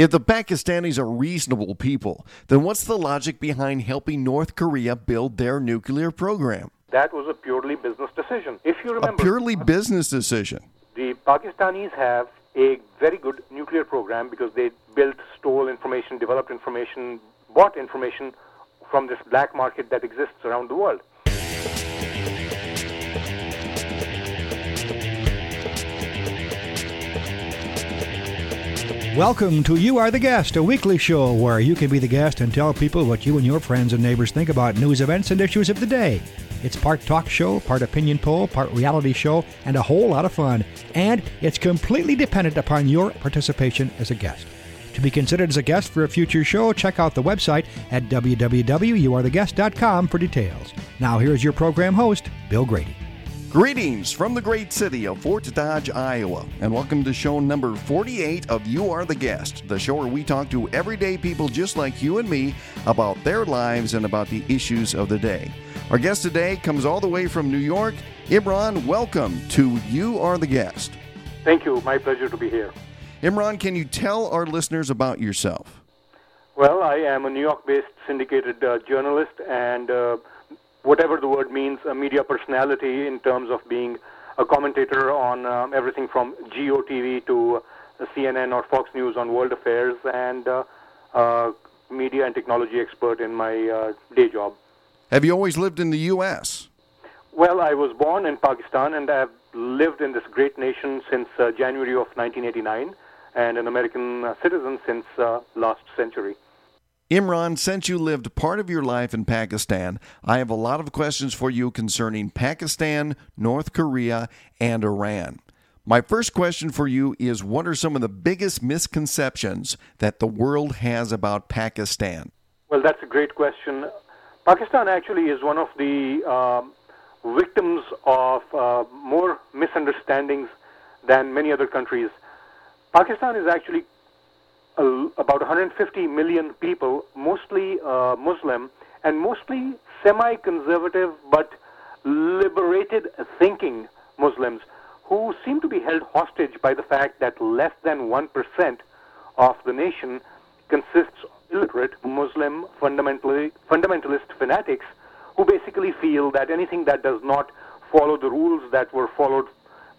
If the Pakistanis are reasonable people, then what's the logic behind helping North Korea build their nuclear program? That was a purely business decision. If you remember, A purely business decision. the Pakistanis have a very good nuclear program because they built, stole information, developed information, bought information from this black market that exists around the world. Welcome to You Are the Guest, a weekly show where you can be the guest and tell people what you and your friends and neighbors think about news events and issues of the day. It's part talk show, part opinion poll, part reality show, and a whole lot of fun. And it's completely dependent upon your participation as a guest. To be considered as a guest for a future show, check out the website at www.youaretheguest.com for details. Now, here's your program host, Bill Grady. Greetings from the great city of Fort Dodge, Iowa, and welcome to show number 48 of You Are the Guest, the show where we talk to everyday people just like you and me about their lives and about the issues of the day. Our guest today comes all the way from New York. Imran, welcome to You Are the Guest. Thank you. My pleasure to be here. Imran, can you tell our listeners about yourself? Well, I am a New York based syndicated uh, journalist and uh, whatever the word means, a media personality in terms of being a commentator on um, everything from Geo TV to uh, CNN or Fox News on world affairs and uh, uh, media and technology expert in my uh, day job. Have you always lived in the U.S.? Well, I was born in Pakistan and I've lived in this great nation since uh, January of 1989 and an American uh, citizen since uh, last century. Imran, since you lived part of your life in Pakistan, I have a lot of questions for you concerning Pakistan, North Korea, and Iran. My first question for you is What are some of the biggest misconceptions that the world has about Pakistan? Well, that's a great question. Pakistan actually is one of the um, victims of uh, more misunderstandings than many other countries. Pakistan is actually uh, about 150 million people, mostly uh, Muslim and mostly semi conservative but liberated thinking Muslims who seem to be held hostage by the fact that less than 1% of the nation consists of illiterate Muslim fundamentalist fanatics who basically feel that anything that does not follow the rules that were followed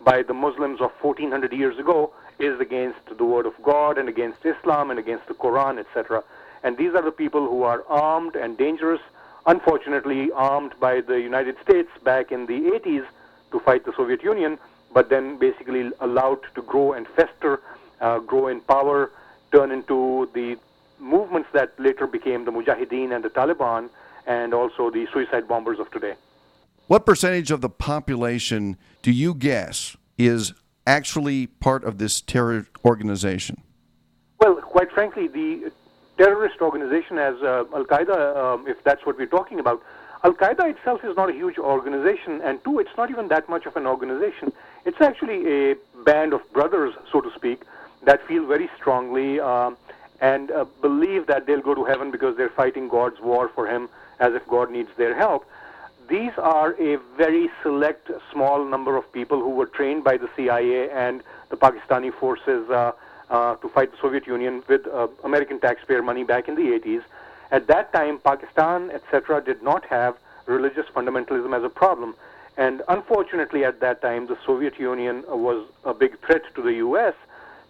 by the Muslims of 1400 years ago is against the word of God and against Islam and against the Quran, etc. And these are the people who are armed and dangerous, unfortunately armed by the United States back in the 80s to fight the Soviet Union, but then basically allowed to grow and fester, uh, grow in power, turn into the movements that later became the Mujahideen and the Taliban, and also the suicide bombers of today. What percentage of the population do you guess is actually part of this terror organization? Well, quite frankly, the terrorist organization as uh, Al Qaeda, um, if that's what we're talking about, Al Qaeda itself is not a huge organization, and two, it's not even that much of an organization. It's actually a band of brothers, so to speak, that feel very strongly um, and uh, believe that they'll go to heaven because they're fighting God's war for Him as if God needs their help. These are a very select, small number of people who were trained by the CIA and the Pakistani forces uh, uh, to fight the Soviet Union with uh, American taxpayer money back in the 80s. At that time, Pakistan, etc., did not have religious fundamentalism as a problem. And unfortunately, at that time, the Soviet Union was a big threat to the U.S.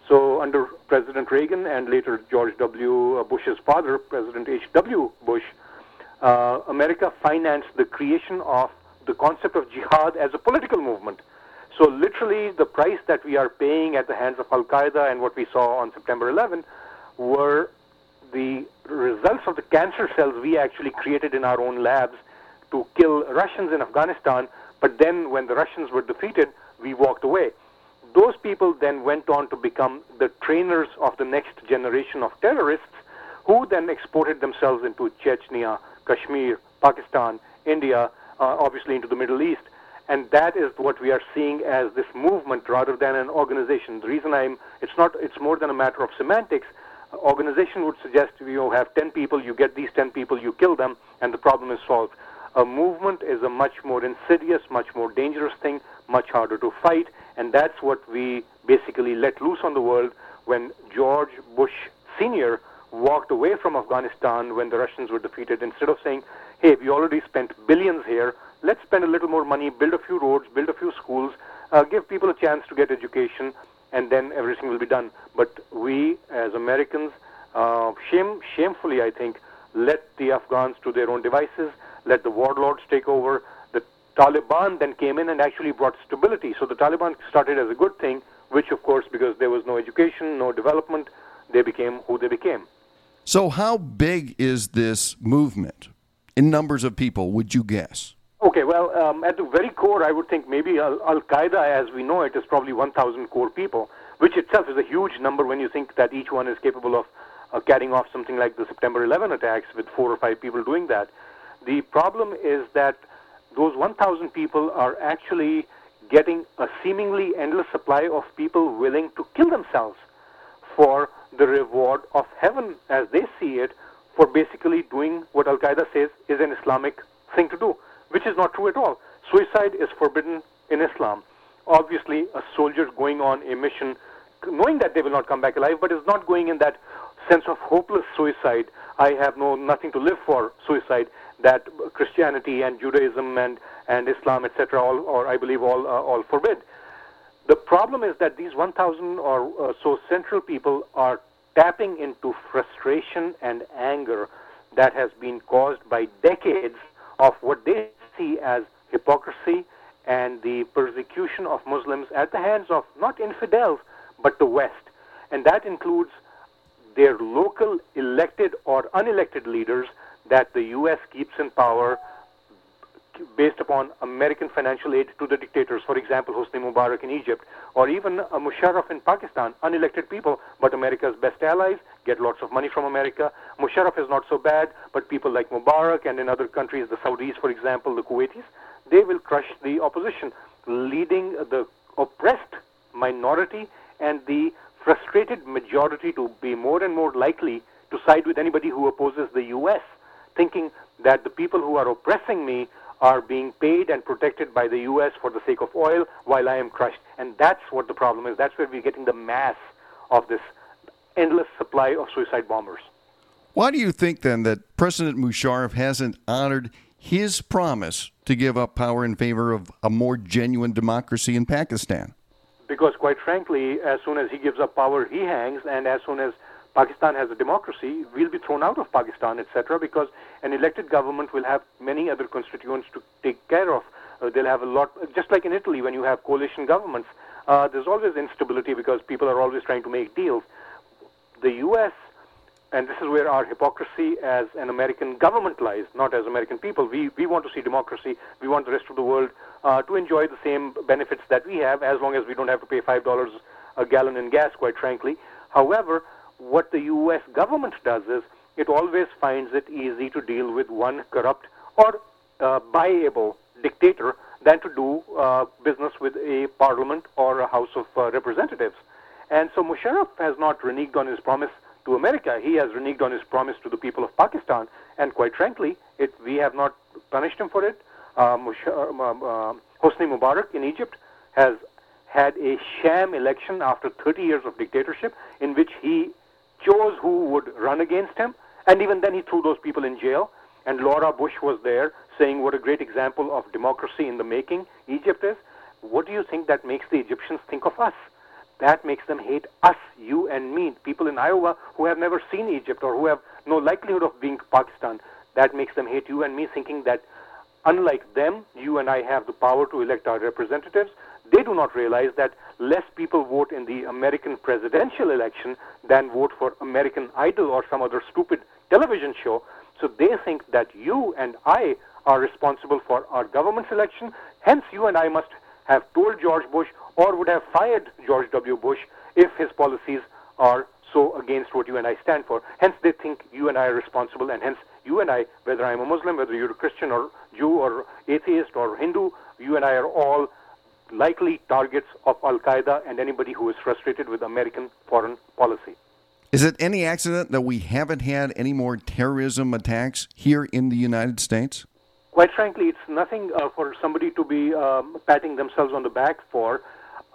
So, under President Reagan and later George W. Bush's father, President H.W. Bush, uh, America financed the creation of the concept of jihad as a political movement. So, literally, the price that we are paying at the hands of Al Qaeda and what we saw on September 11 were the results of the cancer cells we actually created in our own labs to kill Russians in Afghanistan. But then, when the Russians were defeated, we walked away. Those people then went on to become the trainers of the next generation of terrorists who then exported themselves into Chechnya, Kashmir, Pakistan, India, uh, obviously into the Middle East. And that is what we are seeing as this movement rather than an organization. The reason I'm, it's not, it's more than a matter of semantics. Organization would suggest you have 10 people, you get these 10 people, you kill them, and the problem is solved. A movement is a much more insidious, much more dangerous thing, much harder to fight, and that's what we basically let loose on the world when George Bush Sr. walked away from Afghanistan when the Russians were defeated instead of saying, hey, we already spent billions here, let's spend a little more money, build a few roads, build a few schools, uh, give people a chance to get education, and then everything will be done. But we, as Americans, uh, shame, shamefully, I think, let the Afghans to their own devices, let the warlords take over. The Taliban then came in and actually brought stability. So the Taliban started as a good thing, which, of course, because there was no education, no development, they became who they became. So, how big is this movement in numbers of people, would you guess? Okay, well, um, at the very core, I would think maybe Al Qaeda, as we know it, is probably 1,000 core people, which itself is a huge number when you think that each one is capable of uh, carrying off something like the September 11 attacks with four or five people doing that. The problem is that those 1,000 people are actually getting a seemingly endless supply of people willing to kill themselves for the reward of heaven, as they see it, for basically doing what Al Qaeda says is an Islamic thing to do which is not true at all. Suicide is forbidden in Islam. Obviously, a soldier going on a mission, knowing that they will not come back alive, but is not going in that sense of hopeless suicide. I have no nothing to live for suicide that Christianity and Judaism and, and Islam, etc., all or I believe all uh, all forbid. The problem is that these 1,000 or uh, so central people are tapping into frustration and anger that has been caused by decades of what they see as hypocrisy and the persecution of Muslims at the hands of not infidels, but the West. And that includes their local elected or unelected leaders that the U.S. keeps in power based upon American financial aid to the dictators, for example, Hosni Mubarak in Egypt, or even uh, Musharraf in Pakistan, unelected people, but America's best allies, get lots of money from America. Musharraf is not so bad, but people like Mubarak and in other countries, the Saudis, for example, the Kuwaitis, they will crush the opposition, leading the oppressed minority and the frustrated majority to be more and more likely to side with anybody who opposes the U.S., thinking that the people who are oppressing me are being paid and protected by the U.S. for the sake of oil while I am crushed. And that's what the problem is. That's where we're getting the mass of this endless supply of suicide bombers. Why do you think then that President Musharraf hasn't honored his promise to give up power in favor of a more genuine democracy in Pakistan? Because, quite frankly, as soon as he gives up power, he hangs, and as soon as Pakistan has a democracy, we'll be thrown out of Pakistan, etc., because an elected government will have many other constituents to take care of. Uh, they'll have a lot, just like in Italy when you have coalition governments, uh, there's always instability because people are always trying to make deals. The U.S., and this is where our hypocrisy as an American government lies, not as American people. We, we want to see democracy. We want the rest of the world uh, to enjoy the same benefits that we have as long as we don't have to pay $5 a gallon in gas, quite frankly. However, what the U.S. government does is it always finds it easy to deal with one corrupt or uh, buyable dictator than to do uh, business with a parliament or a House of uh, Representatives. And so Musharraf has not reneged on his promise to America. He has reneged on his promise to the people of Pakistan. And quite frankly, it, we have not punished him for it. Uh, um, um, uh, Hosni Mubarak in Egypt has had a sham election after 30 years of dictatorship in which he chose who would run against him, and even then he threw those people in jail. And Laura Bush was there saying what a great example of democracy in the making Egypt is. What do you think that makes the Egyptians think of us? That makes them hate us, you and me, people in Iowa who have never seen Egypt or who have no likelihood of being Pakistan. That makes them hate you and me, thinking that unlike them, you and I have the power to elect our representatives. They do not realize that less people vote in the American presidential election than vote for American Idol or some other stupid television show. So they think that you and I are responsible for our government selection. Hence, you and I must have told George Bush or would have fired George W. Bush if his policies are so against what you and I stand for. Hence, they think you and I are responsible, and hence, you and I, whether I'm a Muslim, whether you're a Christian or Jew or atheist or Hindu, you and I are all likely targets of Al Qaeda and anybody who is frustrated with American foreign policy. Is it any accident that we haven't had any more terrorism attacks here in the United States? Quite frankly, it's nothing uh, for somebody to be um, patting themselves on the back for.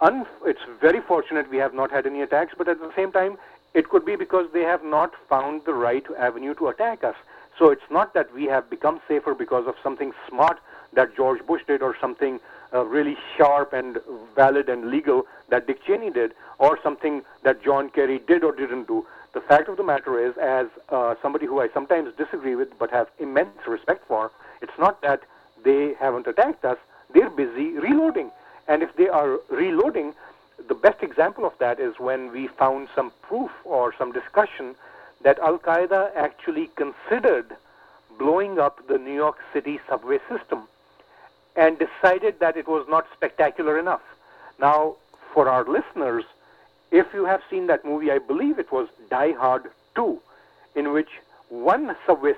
Un- it's very fortunate we have not had any attacks, but at the same time, it could be because they have not found the right avenue to attack us. So it's not that we have become safer because of something smart that George Bush did or something uh, really sharp and valid and legal that Dick Cheney did or something that John Kerry did or didn't do. The fact of the matter is, as uh, somebody who I sometimes disagree with but have immense respect for, it's not that they haven't attacked us, they're busy reloading. And if they are reloading, the best example of that is when we found some proof or some discussion that Al Qaeda actually considered blowing up the New York City subway system and decided that it was not spectacular enough. Now, for our listeners, if you have seen that movie, I believe it was Die Hard 2, in which one subway,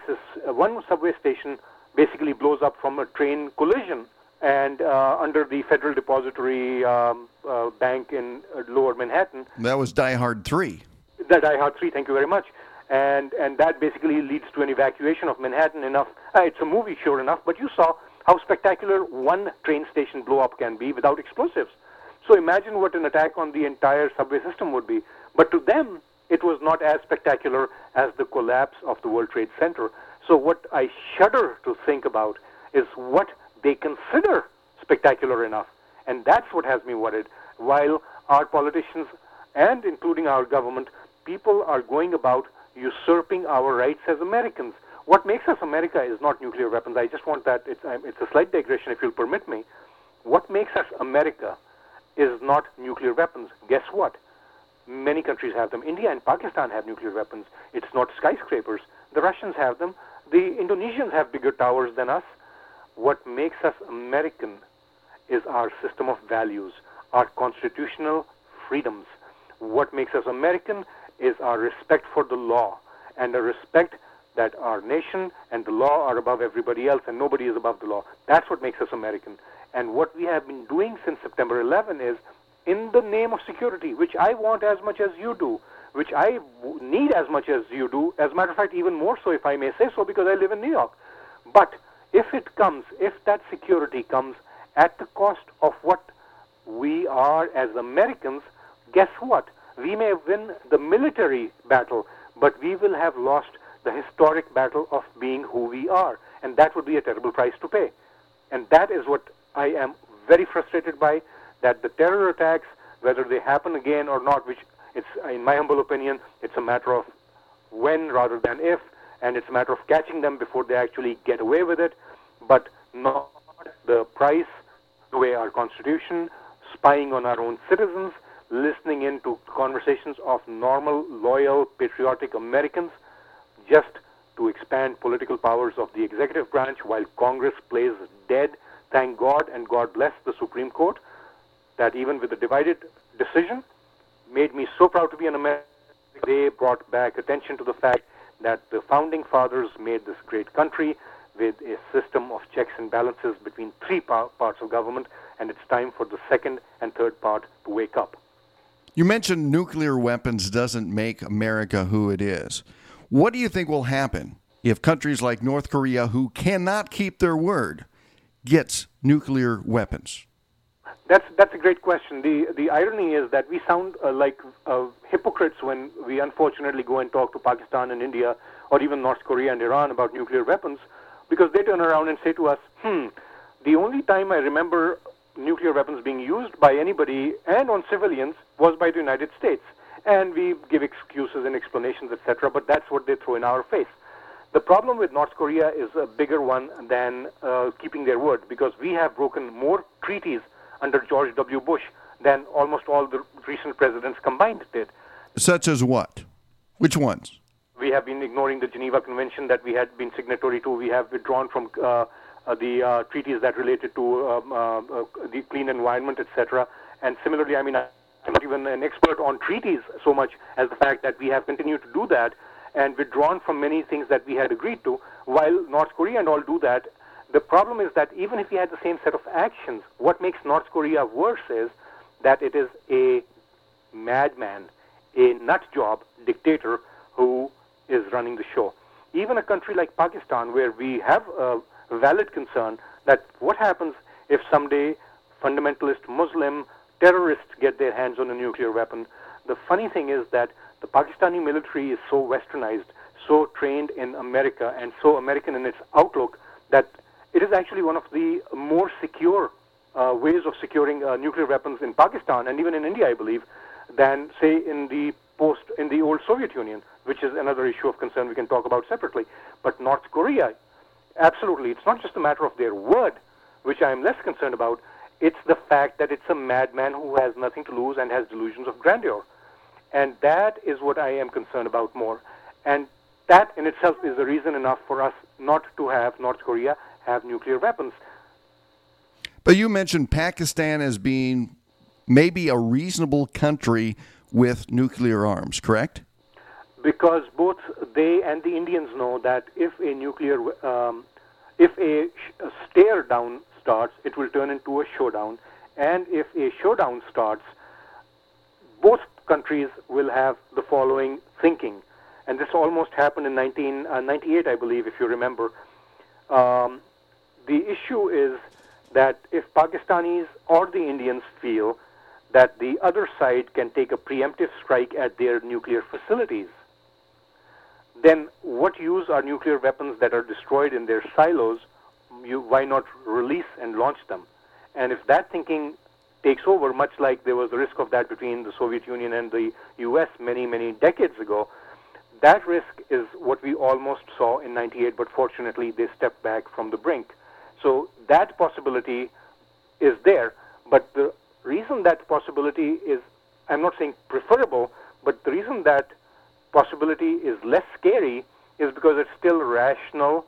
one subway station basically blows up from a train collision and uh, under the Federal Depository um, uh, Bank in uh, Lower Manhattan. That was Die Hard 3. That Die Hard 3, thank you very much. And, and that basically leads to an evacuation of Manhattan enough. Uh, it's a movie, sure enough, but you saw how spectacular one train station blow up can be without explosives. So imagine what an attack on the entire subway system would be. But to them, it was not as spectacular as the collapse of the World Trade Center. So what I shudder to think about is what they consider spectacular enough. And that's what has me worried. While our politicians, and including our government, people are going about usurping our rights as Americans. What makes us America is not nuclear weapons. I just want that, it's, it's a slight digression if you'll permit me. What makes us America is not nuclear weapons. Guess what? Many countries have them. India and Pakistan have nuclear weapons. It's not skyscrapers. The Russians have them. The Indonesians have bigger towers than us. What makes us American is our system of values, our constitutional freedoms. What makes us American is our respect for the law and a respect that our nation and the law are above everybody else and nobody is above the law. That's what makes us American. And what we have been doing since September 11 is, in the name of security, which I want as much as you do, which I need as much as you do, as a matter of fact, even more so, if I may say so, because I live in New York. But if it comes, if that security comes at the cost of what we are as Americans, guess what? We may win the military battle, but we will have lost the historic battle of being who we are. And that would be a terrible price to pay. And that is what I am very frustrated by, that the terror attacks, whether they happen again or not, which it's, in my humble opinion, it's a matter of when rather than if, and it's a matter of catching them before they actually get away with it, but not the price, the way our Constitution, spying on our own citizens, listening in to conversations of normal, loyal, patriotic Americans, just to expand political powers of the executive branch while Congress plays dead. Thank God and God bless the Supreme Court that even with a divided decision, made me so proud to be an American. They brought back attention to the fact that the founding fathers made this great country with a system of checks and balances between three parts of government, and it's time for the second and third part to wake up. You mentioned nuclear weapons doesn't make America who it is. What do you think will happen if countries like North Korea, who cannot keep their word, gets nuclear weapons? That's that's a great question. The the irony is that we sound uh, like uh, hypocrites when we unfortunately go and talk to Pakistan and India or even North Korea and Iran about nuclear weapons, because they turn around and say to us, "Hmm, the only time I remember nuclear weapons being used by anybody and on civilians was by the United States." And we give excuses and explanations, etc. But that's what they throw in our face. The problem with North Korea is a bigger one than uh, keeping their word, because we have broken more treaties under George W. Bush than almost all the recent presidents combined did. Such as what? Which ones? We have been ignoring the Geneva Convention that we had been signatory to. We have withdrawn from uh, uh, the uh, treaties that related to um, uh, uh, the clean environment, etc. And similarly, I mean, I'm not even an expert on treaties so much as the fact that we have continued to do that and withdrawn from many things that we had agreed to, while North Korea and all do that the problem is that even if we had the same set of actions, what makes North Korea worse is that it is a madman, a nut job dictator who is running the show. Even a country like Pakistan, where we have a valid concern that what happens if someday fundamentalist Muslim terrorists get their hands on a nuclear weapon, the funny thing is that the Pakistani military is so westernized, so trained in America, and so American in its outlook that it is actually one of the more secure uh, ways of securing uh, nuclear weapons in Pakistan and even in India, I believe, than say in the post in the old Soviet Union, which is another issue of concern we can talk about separately. But North Korea, absolutely, it's not just a matter of their word, which I am less concerned about. It's the fact that it's a madman who has nothing to lose and has delusions of grandeur. And that is what I am concerned about more. And that in itself is a reason enough for us not to have North Korea have nuclear weapons. But you mentioned Pakistan as being maybe a reasonable country with nuclear arms, correct? Because both they and the Indians know that if a nuclear, um, if a, a stare down starts, it will turn into a showdown. And if a showdown starts, both countries will have the following thinking. And this almost happened in 1998, uh, I believe, if you remember. Um, the issue is that if Pakistanis or the Indians feel that the other side can take a preemptive strike at their nuclear facilities, then what use are nuclear weapons that are destroyed in their silos? You, why not release and launch them? And if that thinking takes over, much like there was the risk of that between the Soviet Union and the U.S. many, many decades ago, that risk is what we almost saw in 98, but fortunately they stepped back from the brink. So that possibility is there, but the reason that possibility is, I'm not saying preferable, but the reason that possibility is less scary is because it's still rational,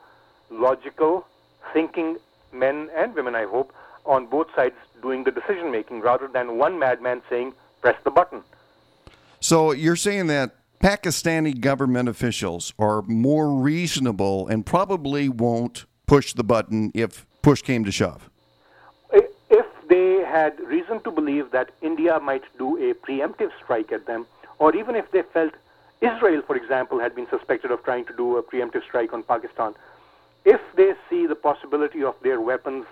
logical, thinking men and women, I hope, on both sides doing the decision making rather than one madman saying, press the button. So you're saying that Pakistani government officials are more reasonable and probably won't push the button if push came to shove? If they had reason to believe that India might do a preemptive strike at them, or even if they felt Israel, for example, had been suspected of trying to do a preemptive strike on Pakistan, if they see the possibility of their weapons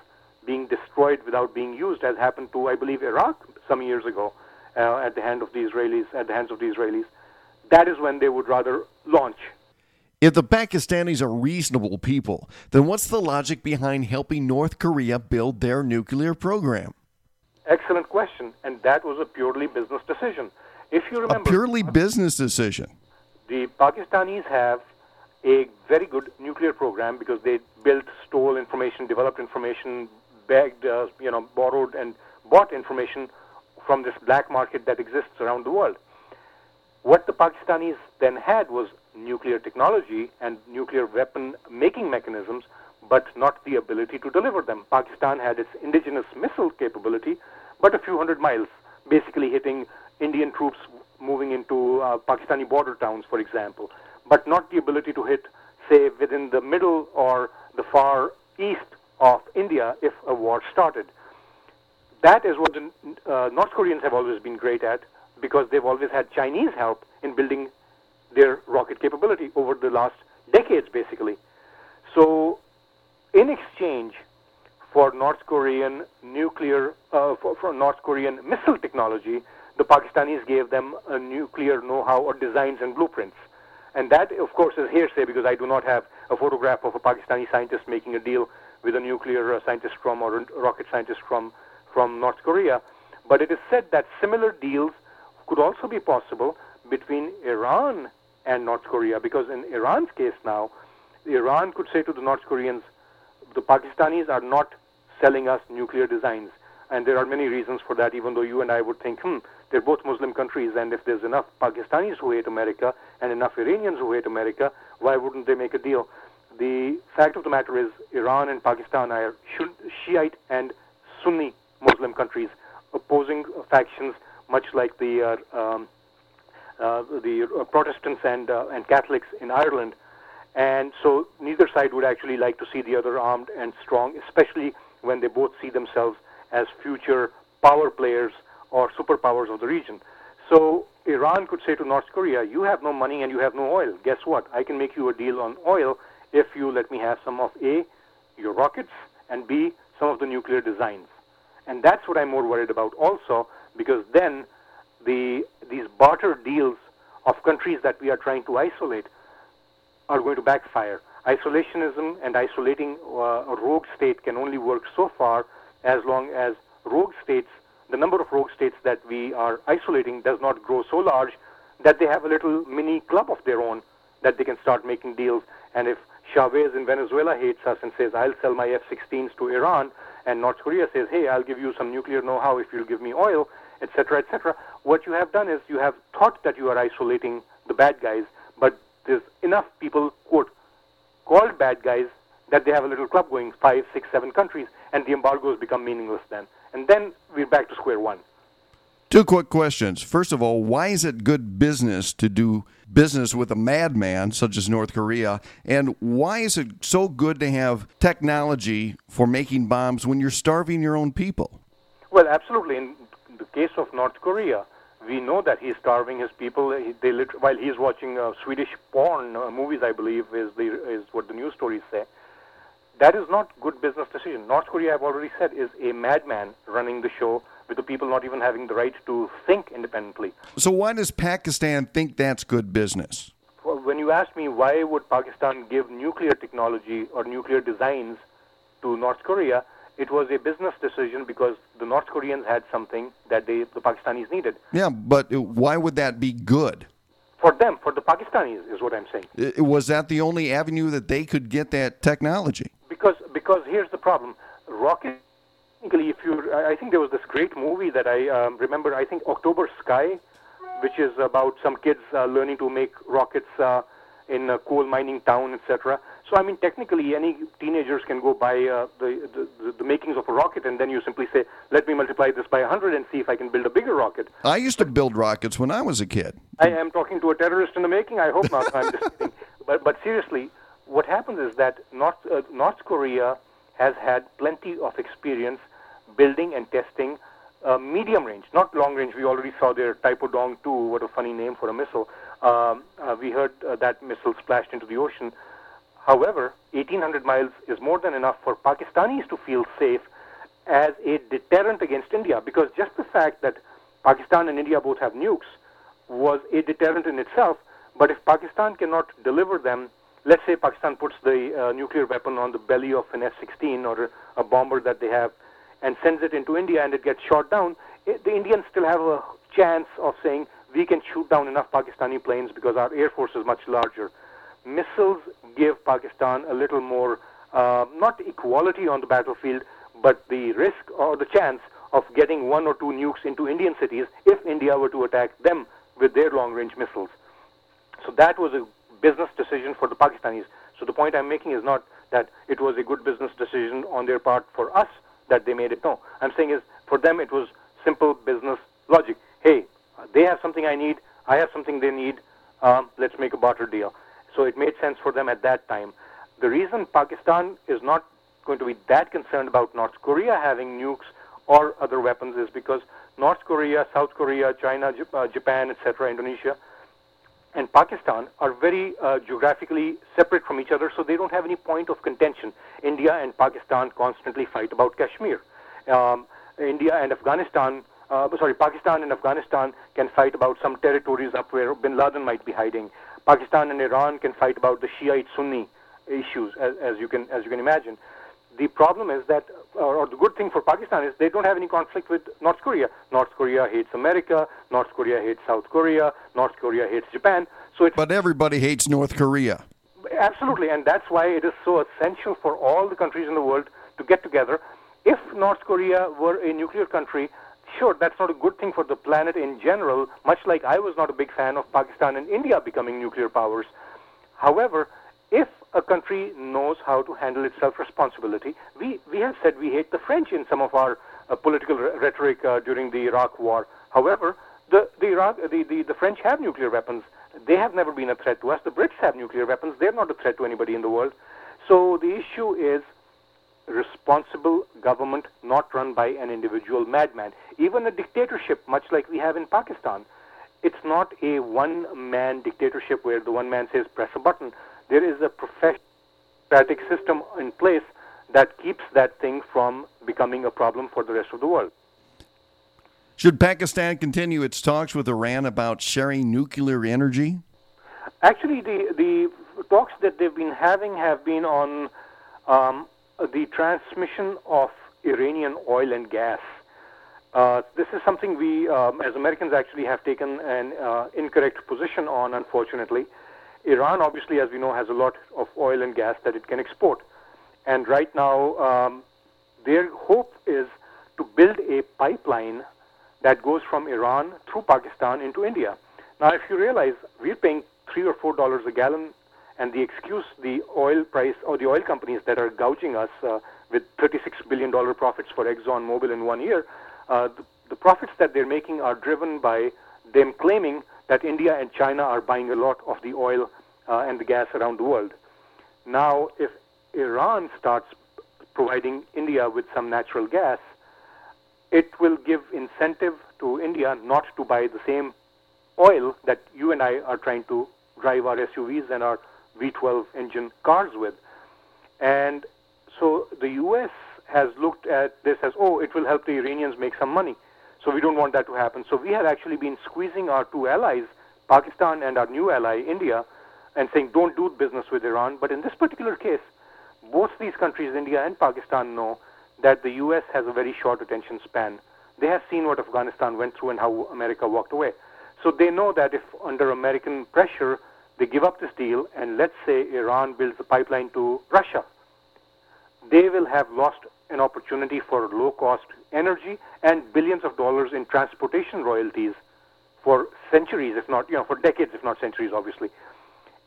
being destroyed without being used, as happened to, I believe, Iraq some years ago uh, at the hand of the Israelis, at the hands of the Israelis, that is when they would rather launch if the Pakistanis are reasonable people, then what's the logic behind helping North Korea build their nuclear program? Excellent question, and that was a purely business decision. If you remember, a purely business decision. The Pakistanis have a very good nuclear program because they built, stole information, developed information, begged, uh, you know, borrowed and bought information from this black market that exists around the world. What the Pakistanis then had was nuclear technology and nuclear weapon making mechanisms, but not the ability to deliver them. Pakistan had its indigenous missile capability, but a few hundred miles, basically hitting Indian troops moving into uh, Pakistani border towns, for example, but not the ability to hit, say, within the middle or the far east of India if a war started. That is what the uh, North Koreans have always been great at because they've always had Chinese help in building their rocket capability over the last decades, basically. So, in exchange for North Korean nuclear, uh, for, for, North Korean missile technology, the Pakistanis gave them a nuclear know-how or designs and blueprints. And that, of course, is hearsay because I do not have a photograph of a Pakistani scientist making a deal with a nuclear uh, scientist from or a rocket scientist from from North Korea. But it is said that similar deals could also be possible between Iran and North Korea. Because in Iran's case now, Iran could say to the North Koreans, the Pakistanis are not selling us nuclear designs. And there are many reasons for that, even though you and I would think, hmm, they're both Muslim countries, and if there's enough Pakistanis who hate America and enough Iranians who hate America, why wouldn't they make a deal? The fact of the matter is, Iran and Pakistan are Shiite and Sunni Muslim countries, opposing factions, much like the uh, um, uh, the Protestants and uh, and Catholics in Ireland, and so neither side would actually like to see the other armed and strong, especially when they both see themselves as future power players or superpowers of the region. So Iran could say to North Korea, "You have no money and you have no oil. Guess what? I can make you a deal on oil if you let me have some of a your rockets and b some of the nuclear designs." And that's what I'm more worried about also, because then the these barter deals of countries that we are trying to isolate are going to backfire. Isolationism and isolating uh, a rogue state can only work so far as long as rogue states, the number of rogue states that we are isolating does not grow so large that they have a little mini club of their own that they can start making deals. And if Chavez in Venezuela hates us and says, I'll sell my F 16s to Iran, and North Korea says, hey, I'll give you some nuclear know how if you'll give me oil, etc., etc., what you have done is you have thought that you are isolating the bad guys, but there's enough people, quote, called bad guys that they have a little club going, five, six, seven countries, and the embargoes become meaningless then. And then we're back to square one. Two quick questions. First of all, why is it good business to do business with a madman such as North Korea? And why is it so good to have technology for making bombs when you're starving your own people? Well, absolutely. In the case of North Korea, we know that he's starving his people. They while he's watching uh, Swedish porn uh, movies, I believe is the is what the news stories say. That is not good business decision. North Korea, I've already said, is a madman running the show with the people not even having the right to think independently. So why does Pakistan think that's good business? Well, when you ask me why would Pakistan give nuclear technology or nuclear designs to North Korea, it was a business decision because the North Koreans had something that they, the Pakistanis needed. Yeah, but why would that be good? For them, for the Pakistanis, is what I'm saying. Was that the only avenue that they could get that technology? Because, because here's the problem: rocket if you, I think there was this great movie that I um, remember. I think October Sky, which is about some kids uh, learning to make rockets uh, in a coal mining town, etc. So I mean, technically, any teenagers can go buy uh, the, the the makings of a rocket, and then you simply say, "Let me multiply this by 100 and see if I can build a bigger rocket." I used to build rockets when I was a kid. I am talking to a terrorist in the making. I hope not. I'm just kidding. But but seriously, what happens is that North uh, North Korea has had plenty of experience building and testing uh, medium range, not long range. We already saw their Taepodong 2, what a funny name for a missile. Um, uh, we heard uh, that missile splashed into the ocean. However, 1800 miles is more than enough for Pakistanis to feel safe as a deterrent against India because just the fact that Pakistan and India both have nukes was a deterrent in itself. But if Pakistan cannot deliver them, let's say Pakistan puts the uh, nuclear weapon on the belly of an F 16 or a, bomber that they have and sends it into India and it gets shot down, it, the Indians still have a chance of saying we can shoot down enough Pakistani planes because our air force is much larger. Missiles give Pakistan a little more, uh, not equality on the battlefield, but the risk or the chance of getting one or two nukes into Indian cities if India were to attack them with their long range missiles. So that was a business decision for the Pakistanis. So the point I'm making is not that it was a good business decision on their part for us that they made it. No, I'm saying is for them it was simple business logic. Hey, they have something I need, I have something they need. Um, let's make a barter deal. So it made sense for them at that time. The reason Pakistan is not going to be that concerned about North Korea having nukes or other weapons is because North Korea, South Korea, China, uh, Japan, etc., Indonesia, and Pakistan are very uh, geographically separate from each other, so they don't have any point of contention. India and Pakistan constantly fight about Kashmir. Um, India and Afghanistan, uh, sorry, Pakistan and Afghanistan can fight about some territories up where Bin Laden might be hiding. Pakistan and Iran can fight about the Shiite Sunni issues, as, as you can as you can imagine. The problem is that, or the good thing for Pakistan is they don't have any conflict with North Korea. North Korea hates America. North Korea hates South Korea. North Korea hates Japan. So it's but everybody hates North Korea. Absolutely, and that's why it is so essential for all the countries in the world to get together. If North Korea were a nuclear country, sure, that's not a good thing for the planet in general, much like I was not a big fan of Pakistan and India becoming nuclear powers. However, if a country knows how to handle its self-responsibility, we, we have said we hate the French in some of our uh, political re- rhetoric uh, during the Iraq War. However, the, the, Iraq, the, the, the French have nuclear weapons. They have never been a threat to us. The Brits have nuclear weapons. They're not a threat to anybody in the world. So the issue is responsible government not run by an individual madman. Even a dictatorship, much like we have in Pakistan, it's not a one-man dictatorship where the one man says press a button there is a professional system in place that keeps that thing from becoming a problem for the rest of the world. Should Pakistan continue its talks with Iran about sharing nuclear energy? Actually, the, the talks that they've been having have been on um, the transmission of Iranian oil and gas. Uh, this is something we, um, as Americans, actually have taken an uh, incorrect position on, unfortunately. Iran, obviously, as we know, has a lot of oil and gas that it can export. And right now, um, their hope is to build a pipeline that goes from Iran through Pakistan into India. Now, if you realize we're paying three or four dollars a gallon, and the excuse the oil price or the oil companies that are gouging us uh, with 36 billion dollar profits for Exxon Mobil in one year, uh, the, the profits that they're making are driven by them claiming that India and China are buying a lot of the oil uh, and the gas around the world. Now, if Iran starts providing India with some natural gas, it will give incentive to India not to buy the same oil that you and I are trying to drive our SUVs and our V12 engine cars with. And so the U.S. has looked at this as, oh, it will help the Iranians make some money. So we don't want that to happen. So we have actually been squeezing our two allies, Pakistan and our new ally, India, and saying, don't do business with Iran. But in this particular case, both these countries, India and Pakistan, know that the U.S. has a very short attention span. They have seen what Afghanistan went through and how America walked away. So they know that if under American pressure they give up this deal and let's say Iran builds a pipeline to Russia, they will have lost an opportunity for low cost energy and billions of dollars in transportation royalties for centuries, if not, you know, for decades, if not centuries, obviously.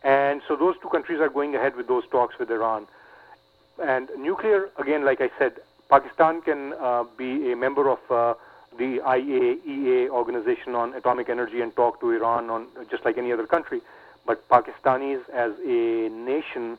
And so those two countries are going ahead with those talks with Iran. And nuclear, again, like I said, Pakistan can uh, be a member of uh, the IAEA organization on atomic energy and talk to Iran on just like any other country. But Pakistanis as a nation,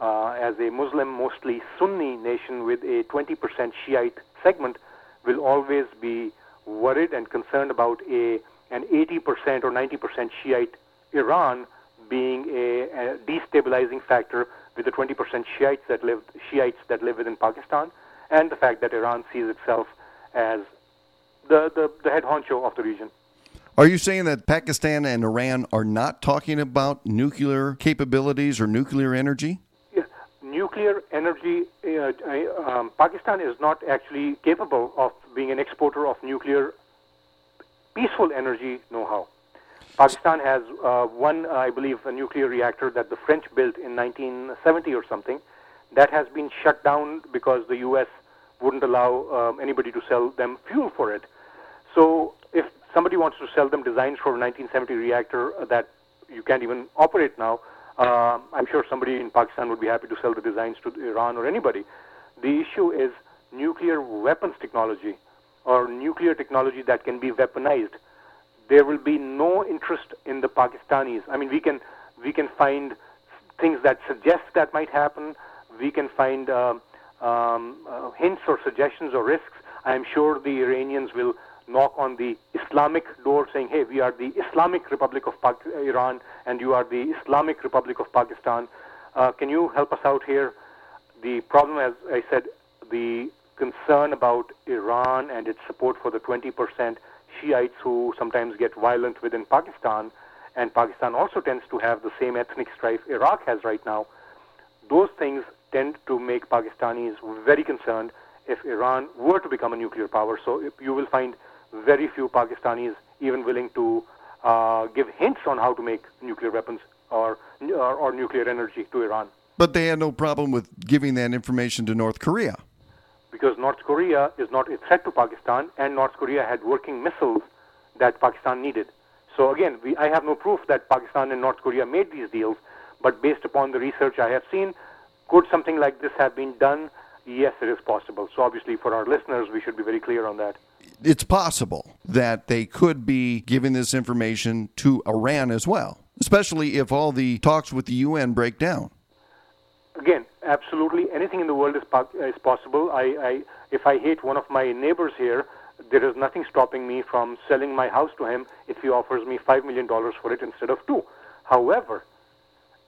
uh, as a Muslim, mostly Sunni nation with a 20% Shiite segment, will always be worried and concerned about a an 80% or 90% Shiite Iran being a, a destabilizing factor with the 20% Shiites that live Shiites that live within Pakistan, and the fact that Iran sees itself as the, the, the head honcho of the region. Are you saying that Pakistan and Iran are not talking about nuclear capabilities or nuclear energy? Nuclear energy, uh, um, Pakistan is not actually capable of being an exporter of nuclear peaceful energy know how. Pakistan has uh, one, uh, I believe, a nuclear reactor that the French built in 1970 or something. That has been shut down because the U.S. wouldn't allow um, anybody to sell them fuel for it. So if somebody wants to sell them designs for a 1970 reactor that you can't even operate now, uh, I'm sure somebody in Pakistan would be happy to sell the designs to Iran or anybody. The issue is nuclear weapons technology or nuclear technology that can be weaponized there will be no interest in the Pakistanis. I mean, we can we can find things that suggest that might happen. We can find uh, um, uh, hints or suggestions or risks. I am sure the Iranians will knock on the Islamic door saying, hey, we are the Islamic Republic of Iran and you are the Islamic Republic of Pakistan. Uh, can you help us out here? The problem, as I said, the concern about Iran and its support for the 20 percent Shiites who sometimes get violent within Pakistan, and Pakistan also tends to have the same ethnic strife Iraq has right now. Those things tend to make Pakistanis very concerned if Iran were to become a nuclear power. So you will find very few Pakistanis even willing to uh, give hints on how to make nuclear weapons or, or, or nuclear energy to Iran. But they had no problem with giving that information to North Korea because North Korea is not a threat to Pakistan, and North Korea had working missiles that Pakistan needed. So again, we, I have no proof that Pakistan and North Korea made these deals, but based upon the research I have seen, could something like this have been done? Yes, it is possible. So obviously, for our listeners, we should be very clear on that. It's possible that they could be giving this information to Iran as well, especially if all the talks with the UN break down. Again, absolutely anything in the world is, is possible. I, I, if I hate one of my neighbors here, there is nothing stopping me from selling my house to him if he offers me $5 million for it instead of two. However,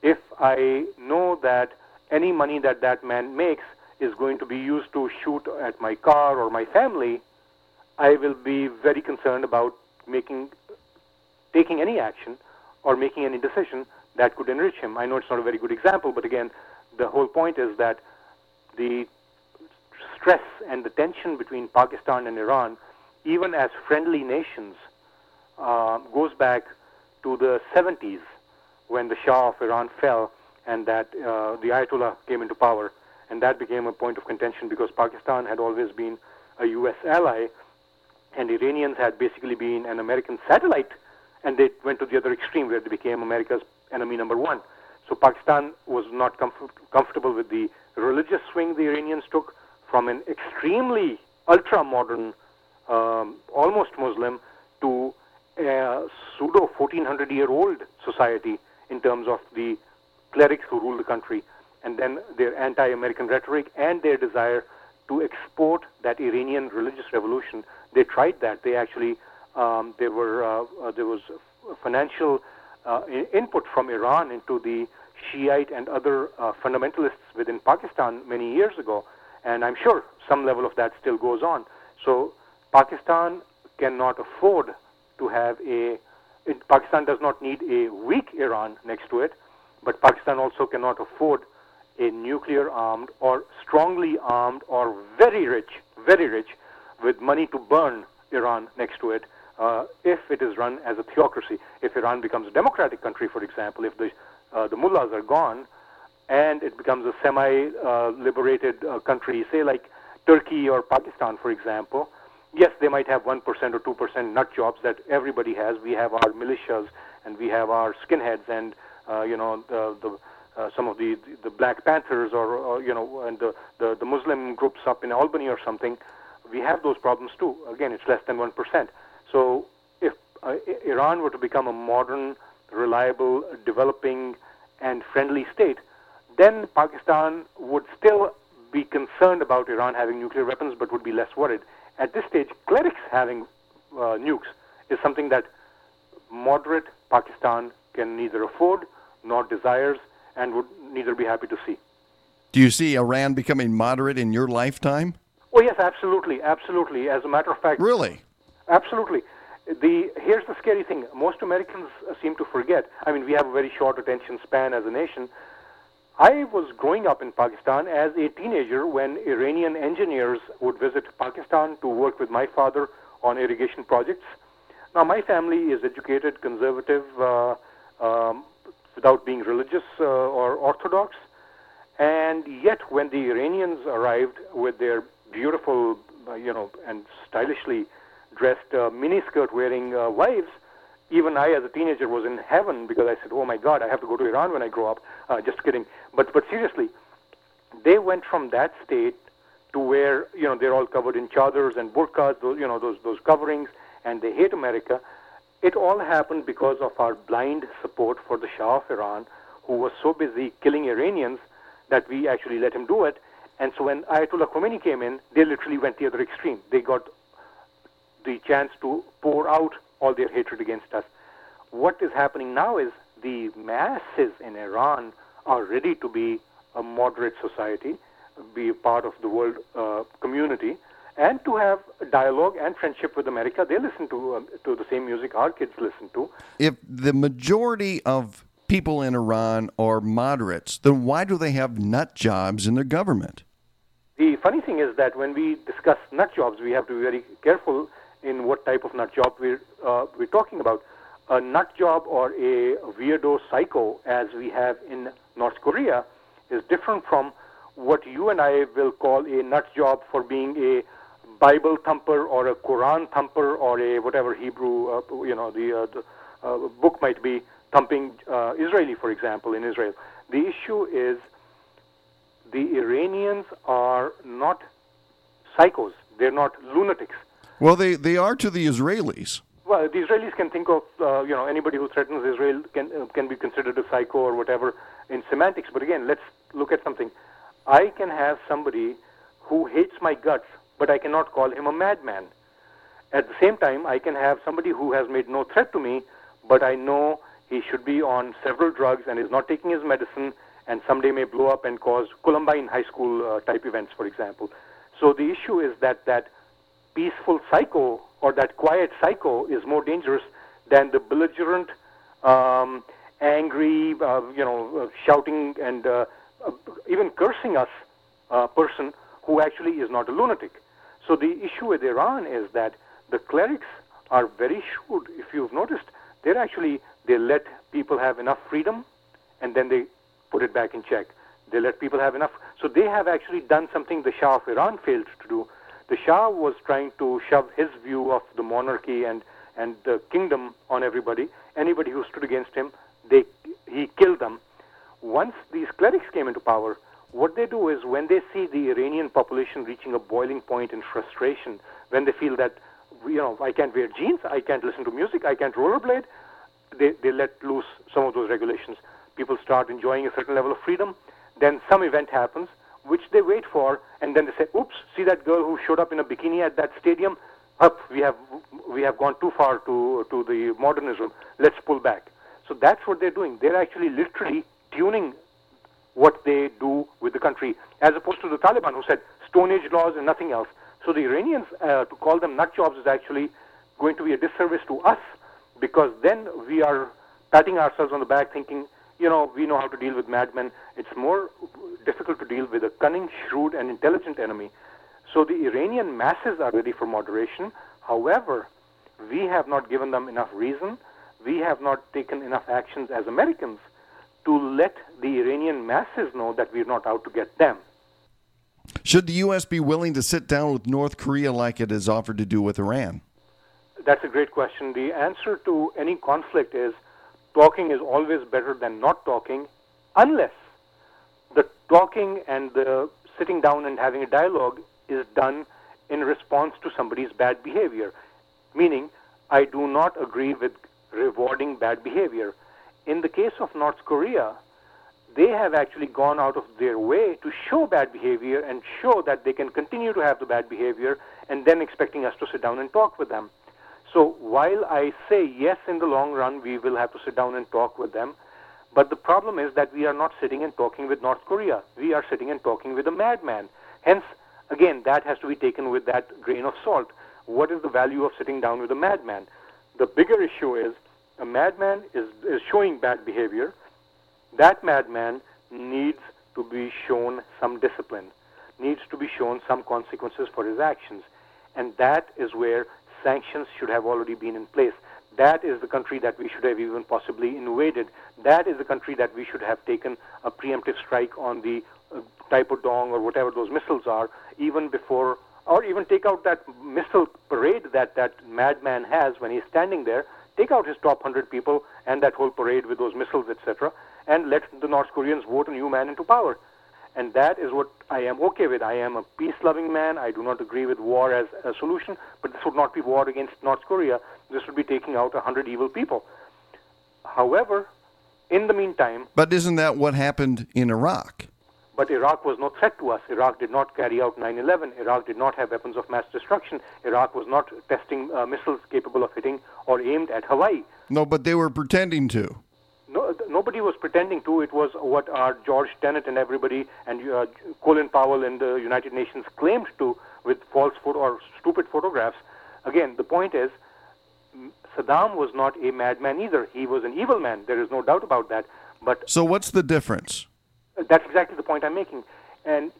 if I know that any money that that man makes is going to be used to shoot at my car or my family, I will be very concerned about making, taking any action or making any decision that could enrich him. I know it's not a very good example, but again, the whole point is that the stress and the tension between Pakistan and Iran, even as friendly nations, uh, goes back to the 70s when the Shah of Iran fell and that uh, the Ayatollah came into power. And that became a point of contention because Pakistan had always been a U.S. ally, and Iranians had basically been an American satellite, and they went to the other extreme where they became America's enemy number one. So Pakistan was not comf- comfortable with the religious swing the Iranians took from an extremely ultra modern, um, almost Muslim, to a pseudo 1400 year old society in terms of the clerics who rule the country, and then their anti American rhetoric and their desire to export that Iranian religious revolution. They tried that. They actually, um, there, were, uh, uh, there was financial uh, input from Iran into the Shiite and other uh, fundamentalists within Pakistan many years ago, and I'm sure some level of that still goes on. So Pakistan cannot afford to have a. It, Pakistan does not need a weak Iran next to it, but Pakistan also cannot afford a nuclear armed or strongly armed or very rich, very rich, with money to burn Iran next to it. Uh, if it is run as a theocracy, if Iran becomes a democratic country, for example, if the uh, the mullahs are gone, and it becomes a semi-liberated uh, country, say like Turkey or Pakistan, for example, yes, they might have 1% or 2% nut jobs that everybody has. We have our militias and we have our skinheads and, uh, you know, the, the, uh, some of the, the Black Panthers or, or, you know, and the, the, the Muslim groups up in Albany or something. We have those problems too. Again, it's less than 1%. So if uh, Iran were to become a modern, reliable, developing, and friendly state, then Pakistan would still be concerned about Iran having nuclear weapons, but would be less worried. At this stage, clerics having uh, nukes is something that moderate Pakistan can neither afford nor desires and would neither be happy to see. Do you see Iran becoming moderate in your lifetime? Oh yes, absolutely, absolutely. As a matter of fact, really, absolutely. The here's the scary thing: most Americans seem to forget. I mean, we have a very short attention span as a nation. I was growing up in Pakistan as a teenager when Iranian engineers would visit Pakistan to work with my father on irrigation projects. Now, my family is educated, conservative, uh, um, without being religious uh, or orthodox. And yet, when the Iranians arrived with their beautiful, uh, you know, and stylishly dressed uh, miniskirt wearing uh, wives, even I, as a teenager, was in heaven because I said, "Oh my God, I have to go to Iran when I grow up." Uh, just kidding. But but seriously, they went from that state to where you know they're all covered in chadars and burqas, those you know those those coverings, and they hate America. It all happened because of our blind support for the Shah of Iran, who was so busy killing Iranians that we actually let him do it. And so when Ayatollah Khomeini came in, they literally went the other extreme. They got the chance to pour out all their hatred against us. What is happening now is the masses in Iran are ready to be a moderate society, be a part of the world uh, community, and to have dialogue and friendship with America. They listen to uh, to the same music our kids listen to. If the majority of people in Iran are moderates, then why do they have nut jobs in their government? The funny thing is that when we discuss nut jobs, we have to be very careful in what type of nut job we're, uh, we're talking about. A nut job or a weirdo psycho, as we have in North Korea, is different from what you and I will call a nut job for being a Bible thumper or a Quran thumper or a whatever Hebrew, uh, you know, the, uh, the uh, book might be thumping uh, Israeli, for example, in Israel. The issue is the Iranians are not psychos. They're not lunatics. Well, they, they are to the Israelis. Well, the Israelis can think of uh, you know anybody who threatens Israel can uh, can be considered a psycho or whatever in semantics. But again, let's look at something. I can have somebody who hates my guts, but I cannot call him a madman. At the same time, I can have somebody who has made no threat to me, but I know he should be on several drugs and is not taking his medicine, and someday may blow up and cause Columbine High School uh, type events, for example. So the issue is that that peaceful psycho or that quiet psycho is more dangerous than the belligerent, um, angry, uh, you know, uh, shouting and uh, uh, even cursing us uh, person who actually is not a lunatic. So the issue with Iran is that the clerics are very shrewd. If you've noticed, they're actually they let people have enough freedom, and then they put it back in check. They let people have enough. So they have actually done something the Shah of Iran failed to do. The Shah was trying to shove his view of the monarchy and and the kingdom on everybody. Anybody who stood against him, they he killed them. Once these clerics came into power, what they do is when they see the Iranian population reaching a boiling point in frustration, when they feel that you know I can't wear jeans, I can't listen to music, I can't rollerblade, they they let loose some of those regulations. People start enjoying a certain level of freedom. Then some event happens, which they wait for, and then they say, "Oops! See that girl who showed up in a bikini at that stadium? Up! We have we have gone too far to to the modernism. Let's pull back." So that's what they're doing. They're actually literally tuning what they do with the country, as opposed to the Taliban who said Stone Age laws and nothing else. So the Iranians, uh, to call them nut jobs is actually going to be a disservice to us because then we are patting ourselves on the back thinking, you know, we know how to deal with madmen. It's more difficult to deal with a cunning, shrewd, and intelligent enemy. So the Iranian masses are ready for moderation. However, we have not given them enough reason. We have not taken enough actions as Americans to let the Iranian masses know that we're not out to get them. Should the U.S. be willing to sit down with North Korea like it has offered to do with Iran? That's a great question. The answer to any conflict is talking is always better than not talking, unless the talking and the sitting down and having a dialogue is done in response to somebody's bad behavior. Meaning, I do not agree with rewarding bad behavior. In the case of North Korea, they have actually gone out of their way to show bad behavior and show that they can continue to have the bad behavior and then expecting us to sit down and talk with them. So while I say yes, in the long run, we will have to sit down and talk with them, but the problem is that we are not sitting and talking with North Korea. We are sitting and talking with a madman. Hence, again, that has to be taken with that grain of salt. What is the value of sitting down with a madman? The bigger issue is a madman is, is showing bad behavior. That madman needs to be shown some discipline, needs to be shown some consequences for his actions. And that is where sanctions should have already been in place. That is the country that we should have even possibly invaded. That is the country that we should have taken a preemptive strike on the uh, Taepodong or whatever those missiles are, even before, or even take out that missile parade that that madman has when he's standing there. Take out his top 100 people and that whole parade with those missiles, etc., and let the North Koreans vote a new man into power. And that is what I am okay with. I am a peace loving man. I do not agree with war as a solution, but this would not be war against North Korea. This would be taking out a 100 evil people. However, in the meantime. But isn't that what happened in Iraq? But Iraq was no threat to us. Iraq did not carry out 9 11. Iraq did not have weapons of mass destruction. Iraq was not testing uh, missiles capable of hitting or aimed at Hawaii. No, but they were pretending to. No, uh, nobody was pretending to. It was what our George Tenet and everybody and uh, Colin Powell and the United Nations claimed to with false photo or stupid photographs. Again, the point is, Saddam was not a madman either. He was an evil man. There is no doubt about that. But so, what's the difference? Uh, that's exactly the point I'm making. And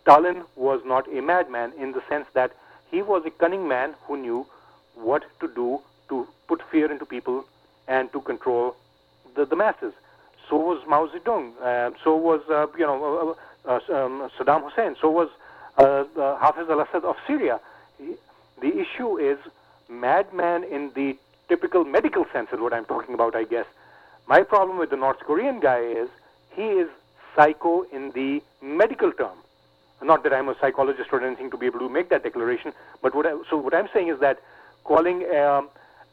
Stalin was not a madman in the sense that he was a cunning man who knew what to do to put fear into people and to control the, the masses. So was Mao Zedong. Uh, so was uh, you know uh, uh um, Saddam Hussein. So was uh, Hafiz al-Assad of Syria. The issue is madman in the typical medical sense is what I'm talking about, I guess. My problem with the North Korean guy is he is psycho in the medical term. Not that I'm a psychologist or anything to be able to make that declaration, but what I, so what I'm saying is that calling um,